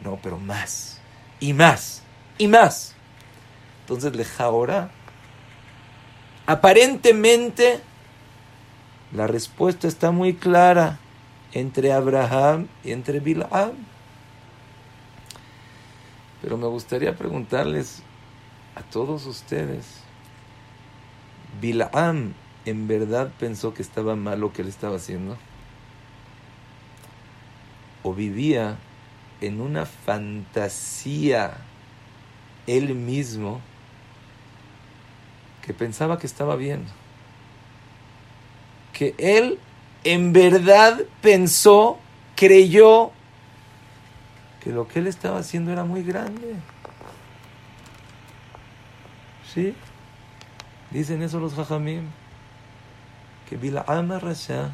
No, pero más, y más, y más. Entonces, leja ahora, aparentemente, la respuesta está muy clara entre Abraham y entre Bilam. Pero me gustaría preguntarles a todos ustedes, ¿Bilam en verdad pensó que estaba mal lo que él estaba haciendo? ¿O vivía en una fantasía él mismo que pensaba que estaba bien? Que él en verdad pensó, creyó que lo que él estaba haciendo era muy grande. ¿Sí? Dicen eso los jajamim. Que Bila'am Rasha,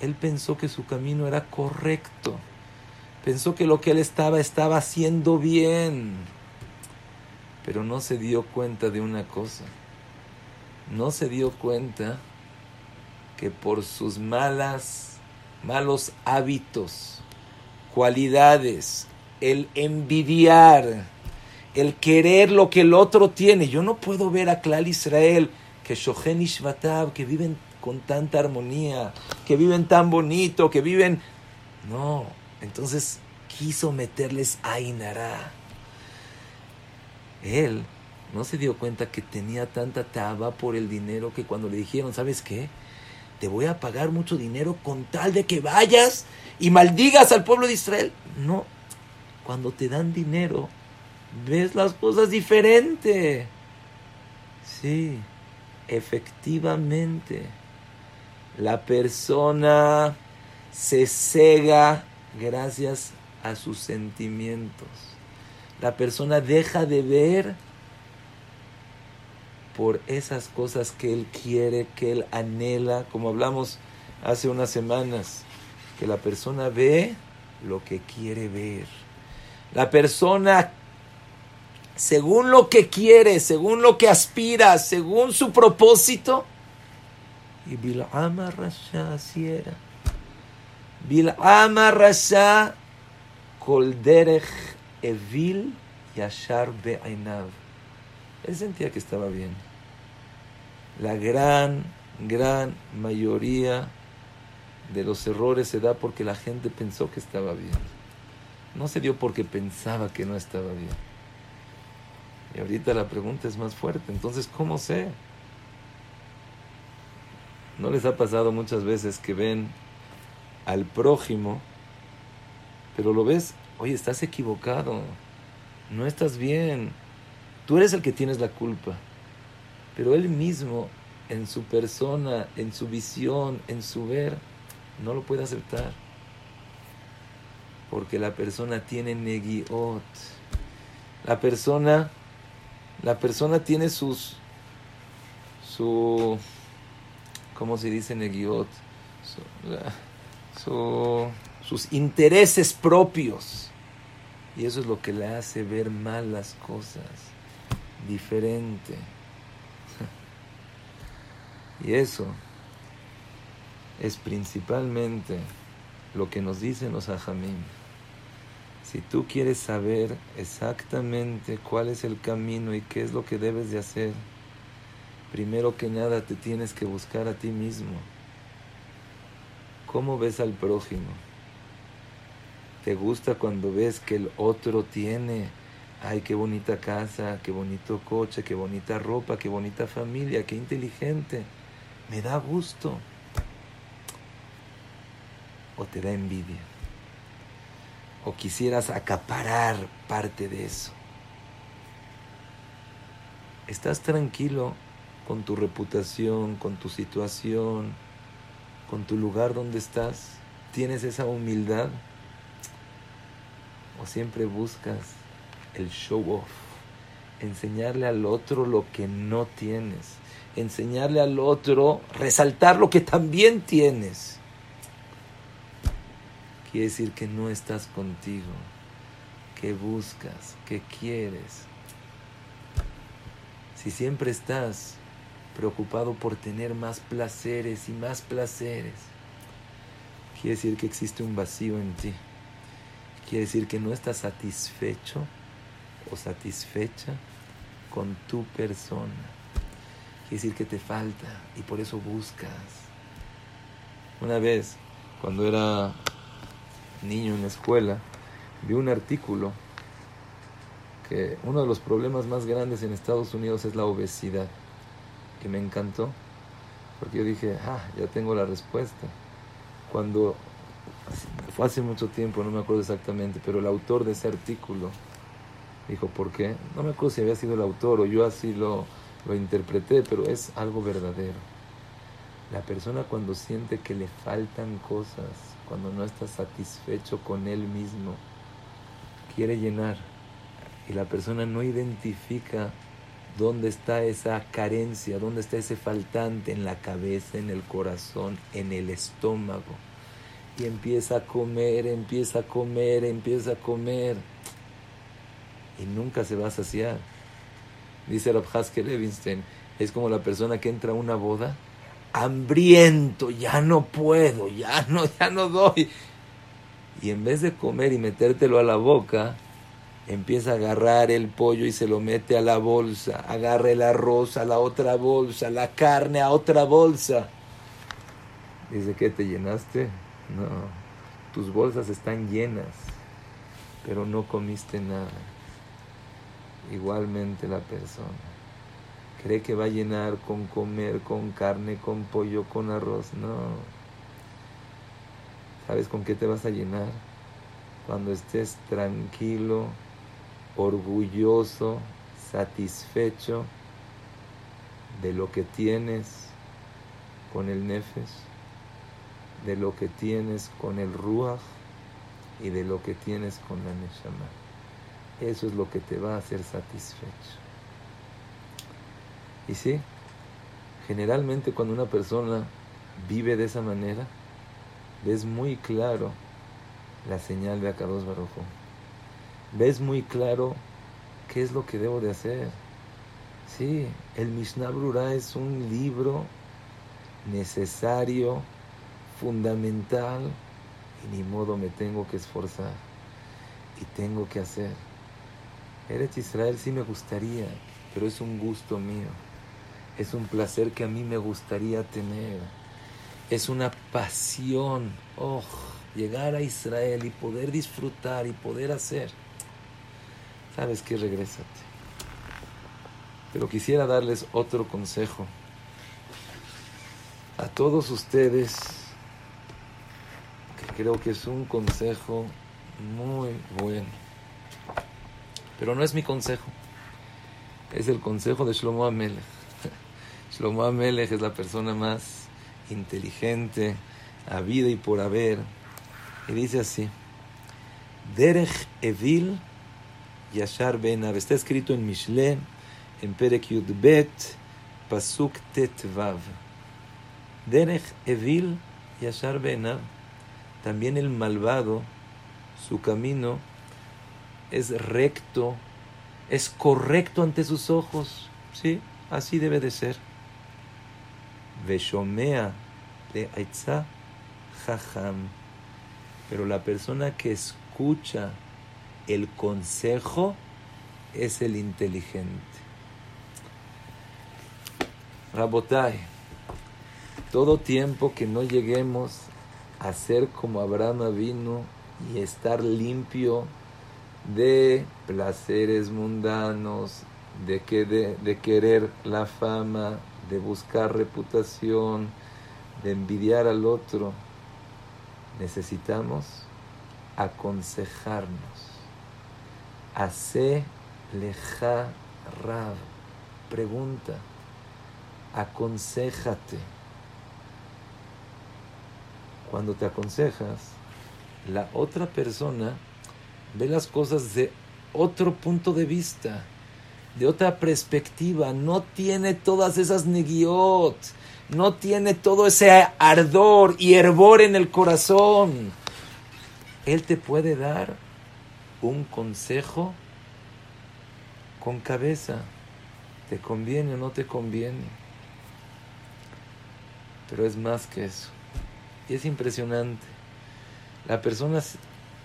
él pensó que su camino era correcto. Pensó que lo que él estaba estaba haciendo bien. Pero no se dio cuenta de una cosa. No se dio cuenta que por sus malas, malos hábitos, cualidades, el envidiar, el querer lo que el otro tiene. Yo no puedo ver a Klal Israel, que Shohen Ishvatab, que viven con tanta armonía, que viven tan bonito, que viven... No, entonces quiso meterles a Inara. Él no se dio cuenta que tenía tanta taba por el dinero que cuando le dijeron, ¿sabes qué? Te voy a pagar mucho dinero con tal de que vayas y maldigas al pueblo de Israel. No, cuando te dan dinero, ves las cosas diferente. Sí, efectivamente. La persona se cega gracias a sus sentimientos. La persona deja de ver por esas cosas que él quiere, que él anhela, como hablamos hace unas semanas, que la persona ve lo que quiere ver. La persona, según lo que quiere, según lo que aspira, según su propósito, y Bil'ama Rasha así era. Bil'ama Rasha Kolderech Evil Yashar Be'ainav. Él sentía que estaba bien. La gran, gran mayoría de los errores se da porque la gente pensó que estaba bien. No se dio porque pensaba que no estaba bien. Y ahorita la pregunta es más fuerte. Entonces, ¿cómo sé? ¿No les ha pasado muchas veces que ven al prójimo, pero lo ves, oye, estás equivocado, no estás bien, tú eres el que tienes la culpa, pero él mismo, en su persona, en su visión, en su ver, no lo puede aceptar porque la persona tiene negiot. La persona, la persona tiene sus, su, ¿cómo se dice negiot? sus intereses propios. Y eso es lo que le hace ver mal las cosas, diferente. Y eso es principalmente lo que nos dicen los ajamim. Si tú quieres saber exactamente cuál es el camino y qué es lo que debes de hacer, primero que nada te tienes que buscar a ti mismo. ¿Cómo ves al prójimo? ¿Te gusta cuando ves que el otro tiene, ay, qué bonita casa, qué bonito coche, qué bonita ropa, qué bonita familia, qué inteligente? Me da gusto. ¿O te da envidia? O quisieras acaparar parte de eso. ¿Estás tranquilo con tu reputación, con tu situación, con tu lugar donde estás? ¿Tienes esa humildad? ¿O siempre buscas el show off? Enseñarle al otro lo que no tienes. Enseñarle al otro, resaltar lo que también tienes quiere decir que no estás contigo, que buscas, que quieres. Si siempre estás preocupado por tener más placeres y más placeres. Quiere decir que existe un vacío en ti. Quiere decir que no estás satisfecho o satisfecha con tu persona. Quiere decir que te falta y por eso buscas. Una vez, cuando era niño en la escuela, vi un artículo que uno de los problemas más grandes en Estados Unidos es la obesidad, que me encantó, porque yo dije, ah, ya tengo la respuesta. Cuando, fue hace mucho tiempo, no me acuerdo exactamente, pero el autor de ese artículo dijo, ¿por qué? No me acuerdo si había sido el autor o yo así lo, lo interpreté, pero es algo verdadero. La persona cuando siente que le faltan cosas, cuando no está satisfecho con él mismo, quiere llenar. Y la persona no identifica dónde está esa carencia, dónde está ese faltante en la cabeza, en el corazón, en el estómago. Y empieza a comer, empieza a comer, empieza a comer. Y nunca se va a saciar. Dice Rab Haskell Levinstein, es como la persona que entra a una boda hambriento, ya no puedo, ya no, ya no doy. Y en vez de comer y metértelo a la boca, empieza a agarrar el pollo y se lo mete a la bolsa, agarra el arroz a la otra bolsa, la carne a otra bolsa. Dice, ¿qué te llenaste? No, tus bolsas están llenas, pero no comiste nada. Igualmente la persona cree que va a llenar con comer, con carne, con pollo, con arroz. No. ¿Sabes con qué te vas a llenar? Cuando estés tranquilo, orgulloso, satisfecho de lo que tienes con el nefes, de lo que tienes con el ruach y de lo que tienes con la neshama. Eso es lo que te va a hacer satisfecho. Y sí, generalmente cuando una persona vive de esa manera, ves muy claro la señal de Akados Barojo. Ves muy claro qué es lo que debo de hacer. Sí, el Mishnah Brura es un libro necesario, fundamental, y ni modo me tengo que esforzar y tengo que hacer. Eres Israel sí me gustaría, pero es un gusto mío es un placer que a mí me gustaría tener. Es una pasión, oh, llegar a Israel y poder disfrutar y poder hacer. ¿Sabes qué? Regrésate. Pero quisiera darles otro consejo. A todos ustedes, que creo que es un consejo muy bueno. Pero no es mi consejo. Es el consejo de Shlomo Amelech. Shlomo Amelech es la persona más inteligente, a vida y por haber. Y dice así: Derech Evil Yashar Benav. Está escrito en Mishle, en Perek Yudbet, Pasuk Tetvav. Derech Evil Yashar Benav. También el malvado, su camino es recto, es correcto ante sus ojos. Sí, así debe de ser. Veshomea de Aitza Jajam. Pero la persona que escucha el consejo es el inteligente. Rabotai, todo tiempo que no lleguemos a ser como Abraham vino y estar limpio de placeres mundanos, de, que, de querer la fama, de buscar reputación, de envidiar al otro, necesitamos aconsejarnos. Hace leja rab. Pregunta, aconsejate. Cuando te aconsejas, la otra persona ve las cosas de otro punto de vista de otra perspectiva, no tiene todas esas negiot, no tiene todo ese ardor y hervor en el corazón. Él te puede dar un consejo con cabeza. ¿Te conviene o no te conviene? Pero es más que eso. Y es impresionante. La persona,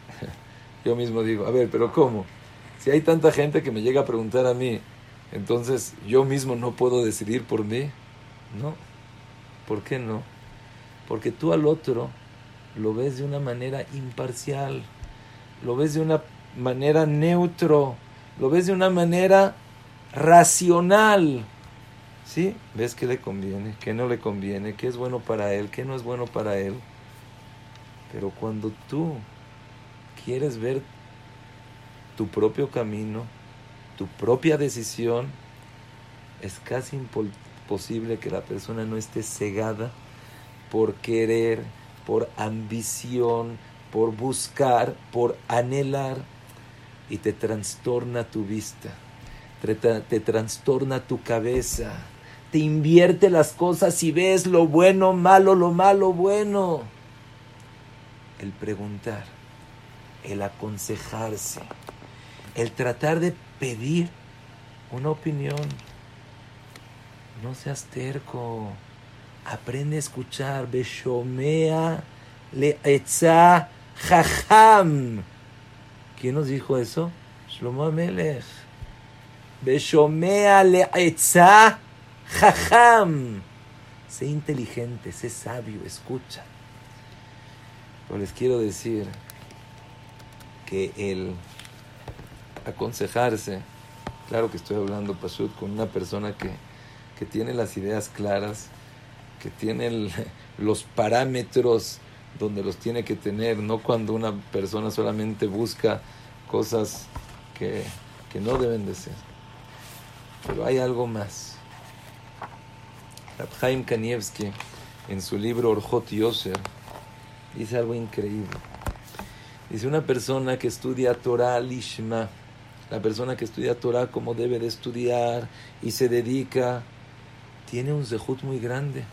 yo mismo digo, a ver, pero ¿cómo? Si hay tanta gente que me llega a preguntar a mí, entonces yo mismo no puedo decidir por mí. No. ¿Por qué no? Porque tú al otro lo ves de una manera imparcial, lo ves de una manera neutro, lo ves de una manera racional. ¿Sí? Ves qué le conviene, qué no le conviene, qué es bueno para él, qué no es bueno para él. Pero cuando tú quieres ver tu propio camino, tu propia decisión, es casi imposible que la persona no esté cegada por querer, por ambición, por buscar, por anhelar, y te trastorna tu vista, te, te trastorna tu cabeza, te invierte las cosas y ves lo bueno, malo, lo malo, bueno. El preguntar, el aconsejarse, el tratar de pedir una opinión. No seas terco. Aprende a escuchar. Beshomea le etza jajam. ¿Quién nos dijo eso? Shlomo Amelech. Beshomea le etza jajam. Sé inteligente, sé sabio, escucha. Pero les quiero decir que el aconsejarse, claro que estoy hablando, Pashut, con una persona que, que tiene las ideas claras, que tiene los parámetros donde los tiene que tener, no cuando una persona solamente busca cosas que, que no deben de ser. Pero hay algo más. Rabhaim Kanievski, en su libro Orjot Yoser, dice algo increíble. Dice una persona que estudia Torah Lishma, la persona que estudia Torah como debe de estudiar y se dedica, tiene un zehut muy grande,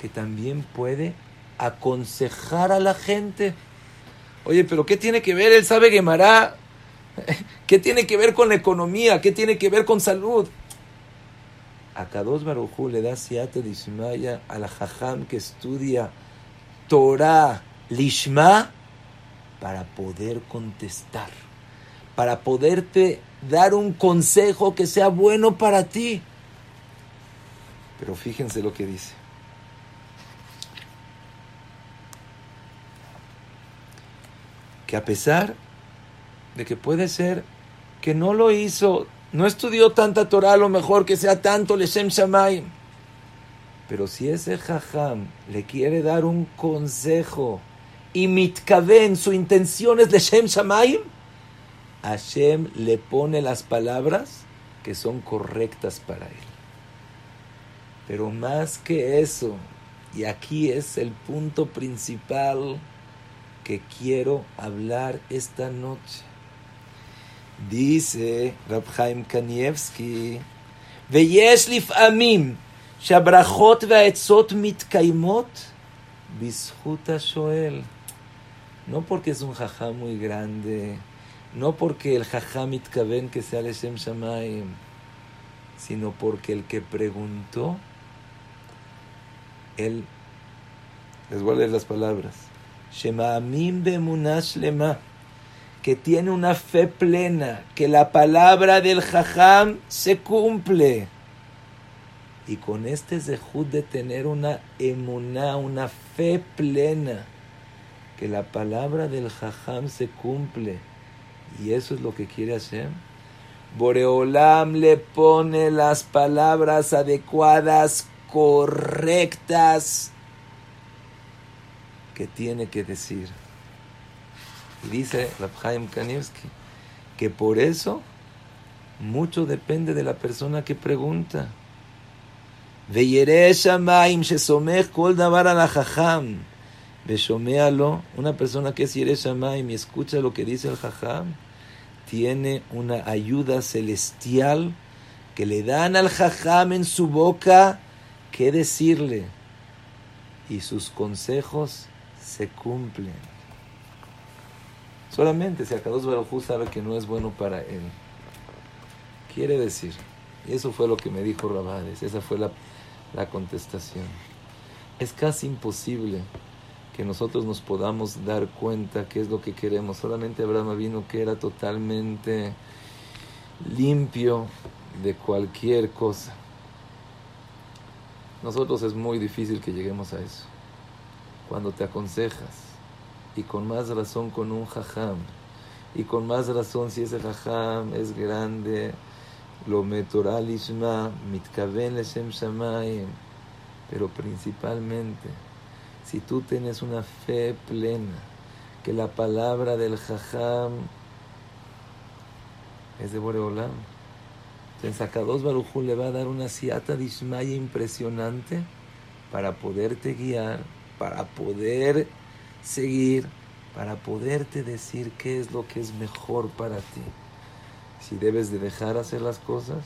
que también puede aconsejar a la gente. Oye, pero ¿qué tiene que ver? Él sabe Gemara. ¿Qué tiene que ver con la economía? ¿Qué tiene que ver con salud? A Kadosh Barujú le da siate dismaya a la jajam que estudia Torah Lishma para poder contestar para poderte dar un consejo que sea bueno para ti. Pero fíjense lo que dice. Que a pesar de que puede ser que no lo hizo, no estudió tanta Torah, lo mejor que sea tanto Leshem Shamayim. Pero si ese jajam le quiere dar un consejo y mitkaven, su intención es Leshem Shamayim, Hashem le pone las palabras que son correctas para él. Pero más que eso, y aquí es el punto principal que quiero hablar esta noche. Dice Rabhaim Kanievski, ויש לפעמים שהברכות והעצות מתקיימות בזכות השואל. No porque es un jajá muy grande, no porque el jajam itkaben que sea Leshem Shamayim, sino porque el que preguntó, él, les voy a leer las palabras, Shema'amim bemunash lema, que tiene una fe plena, que la palabra del jajam se cumple. Y con este zehut de tener una emuná, una fe plena, que la palabra del jajam se cumple y eso es lo que quiere hacer. Boreolam le pone las palabras adecuadas, correctas, que tiene que decir. Dice Rabhaim Kanievski que por eso mucho depende de la persona que pregunta. kol davar una persona que es Yere y escucha lo que dice el Jajam, tiene una ayuda celestial que le dan al Jajam en su boca qué decirle. Y sus consejos se cumplen. Solamente si Akados Baruj sabe que no es bueno para él. Quiere decir, y eso fue lo que me dijo Rabades, esa fue la, la contestación Es casi imposible que nosotros nos podamos dar cuenta qué es lo que queremos. Solamente Abraham vino que era totalmente limpio de cualquier cosa. Nosotros es muy difícil que lleguemos a eso. Cuando te aconsejas, y con más razón con un jajam, y con más razón si ese jajam es grande, lo metoral isma, mitkaven leshem shamayim, pero principalmente, si tú tienes una fe plena, que la palabra del jajam es de Boreolam, entonces a Kadosh Barujú le va a dar una siata de Ismaya impresionante para poderte guiar, para poder seguir, para poderte decir qué es lo que es mejor para ti. Si debes de dejar hacer las cosas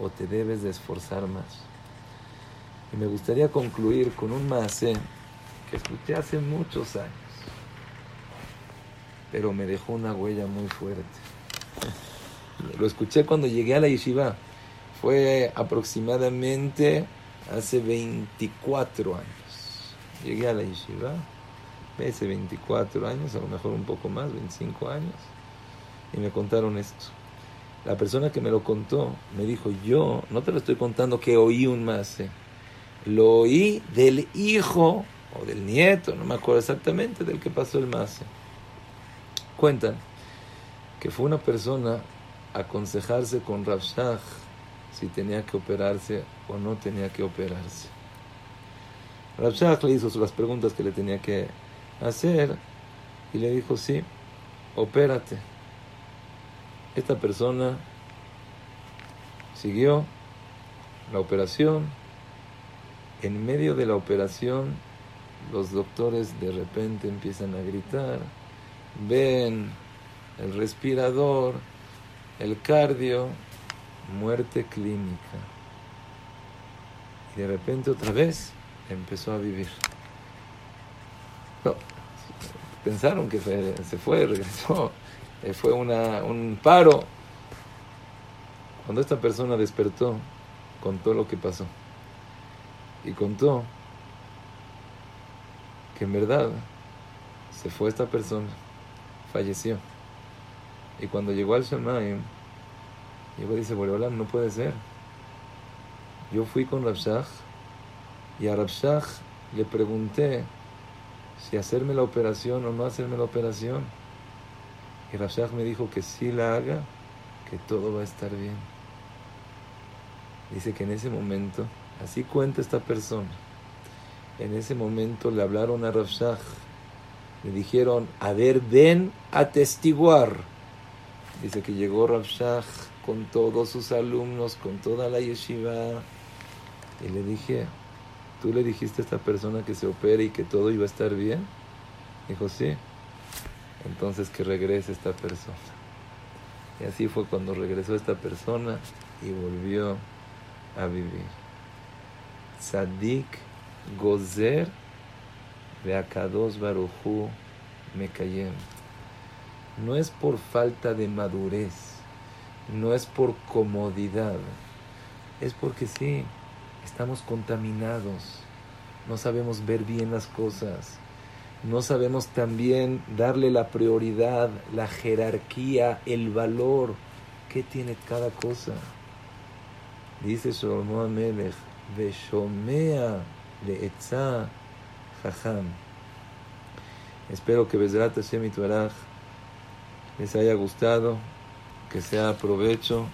o te debes de esforzar más. Y me gustaría concluir con un maase que escuché hace muchos años, pero me dejó una huella muy fuerte. Lo escuché cuando llegué a la yeshiva. Fue aproximadamente hace 24 años. Llegué a la yeshiva, hace 24 años, a lo mejor un poco más, 25 años, y me contaron esto. La persona que me lo contó me dijo, yo no te lo estoy contando que oí un más, lo oí del hijo o del nieto, no me acuerdo exactamente del que pasó el más. Cuentan que fue una persona aconsejarse con Rabshah si tenía que operarse o no tenía que operarse. Rabshah le hizo las preguntas que le tenía que hacer y le dijo, sí, opérate. Esta persona siguió la operación. En medio de la operación, los doctores de repente empiezan a gritar, ven el respirador, el cardio, muerte clínica. Y de repente otra vez empezó a vivir. pensaron que se fue, regresó, eh, fue un paro. Cuando esta persona despertó, contó lo que pasó. Y contó que en verdad se fue esta persona, falleció. Y cuando llegó al Shemaim, llegó y dice, Boreolam, no puede ser. Yo fui con Rabshah y a Rabshah le pregunté si hacerme la operación o no hacerme la operación. Y Rabshah me dijo que sí la haga, que todo va a estar bien. Dice que en ese momento, así cuenta esta persona, en ese momento le hablaron a Rabshah, le dijeron, a ver, ven a testiguar Dice que llegó Rav con todos sus alumnos, con toda la yeshiva, y le dije, ¿tú le dijiste a esta persona que se opere y que todo iba a estar bien? Dijo, sí. Entonces que regrese esta persona. Y así fue cuando regresó esta persona y volvió a vivir. Sadik Gozer de Akados Baruchu Mekayem no es por falta de madurez, no es por comodidad, es porque sí, estamos contaminados, no sabemos ver bien las cosas, no sabemos también darle la prioridad, la jerarquía, el valor que tiene cada cosa. Dice Shlomo Amelech, Veshomea le'etza jajam. Espero que Bezrat Hashem les haya gustado, que sea provecho